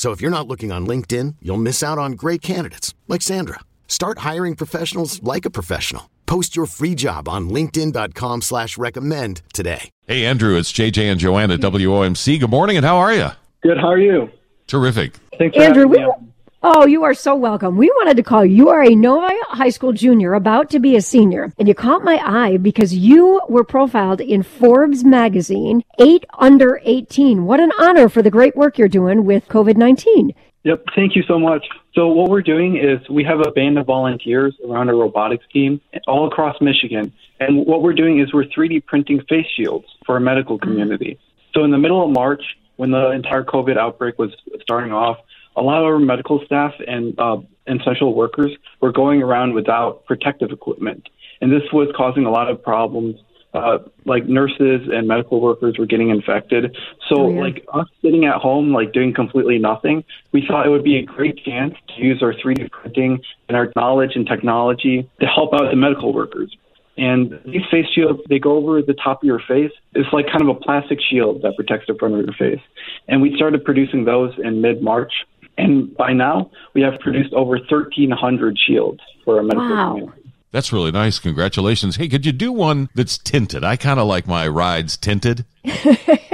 So if you're not looking on LinkedIn, you'll miss out on great candidates like Sandra. Start hiring professionals like a professional. Post your free job on LinkedIn.com slash recommend today. Hey Andrew, it's JJ and Joanne at WOMC. Good morning and how are you? Good. How are you? Terrific. Thanks for Andrew, having we, me on. Oh, you are so welcome. We wanted to call you. You are a Novi High School junior about to be a senior, and you caught my eye because you were profiled in Forbes magazine, 8 under 18. What an honor for the great work you're doing with COVID 19. Yep. Thank you so much. So what we're doing is we have a band of volunteers around a robotics team all across Michigan, and what we're doing is we're 3D printing face shields for our medical community. So in the middle of March, when the entire COVID outbreak was starting off, a lot of our medical staff and uh, and essential workers were going around without protective equipment, and this was causing a lot of problems. Uh, like nurses and medical workers were getting infected. So, Oh, yeah. like us sitting at home, like doing completely nothing, we thought it would be a great chance to use our 3D printing and our knowledge and technology to help out the medical workers. And these face shields, they go over the top of your face. It's like kind of a plastic shield that protects the front of your face. And we started producing those in mid March. And by now, we have produced over 1,300 shields for our medical Wow. community. That's really nice. Congratulations. Hey, could you do one that's tinted? I kind of like my rides tinted.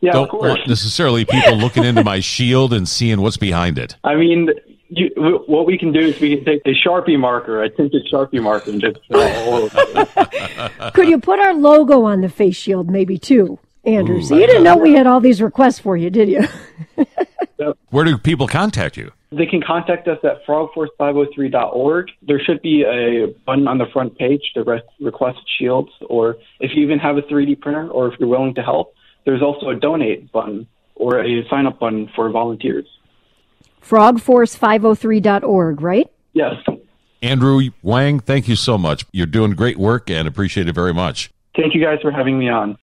Yeah, of Don't course. want necessarily people looking into my shield and seeing what's behind it. I mean, you, what we can do is we can take a Sharpie marker, a tinted Sharpie marker, and just throw all over. it. Could you put our logo on the face shield, maybe too, Andrew? Ooh, so you didn't know we had all these requests for you, did you? Where do people contact you? They can contact us at frogforce503.org. There should be a button on the front page to re- request shields, or if you even have a 3D printer, or if you're willing to help, there's also a donate button or a sign up button for volunteers. Frogforce503.org, right? Yes. Andrew Wang, thank you so much. You're doing great work and appreciate it very much. Thank you guys for having me on.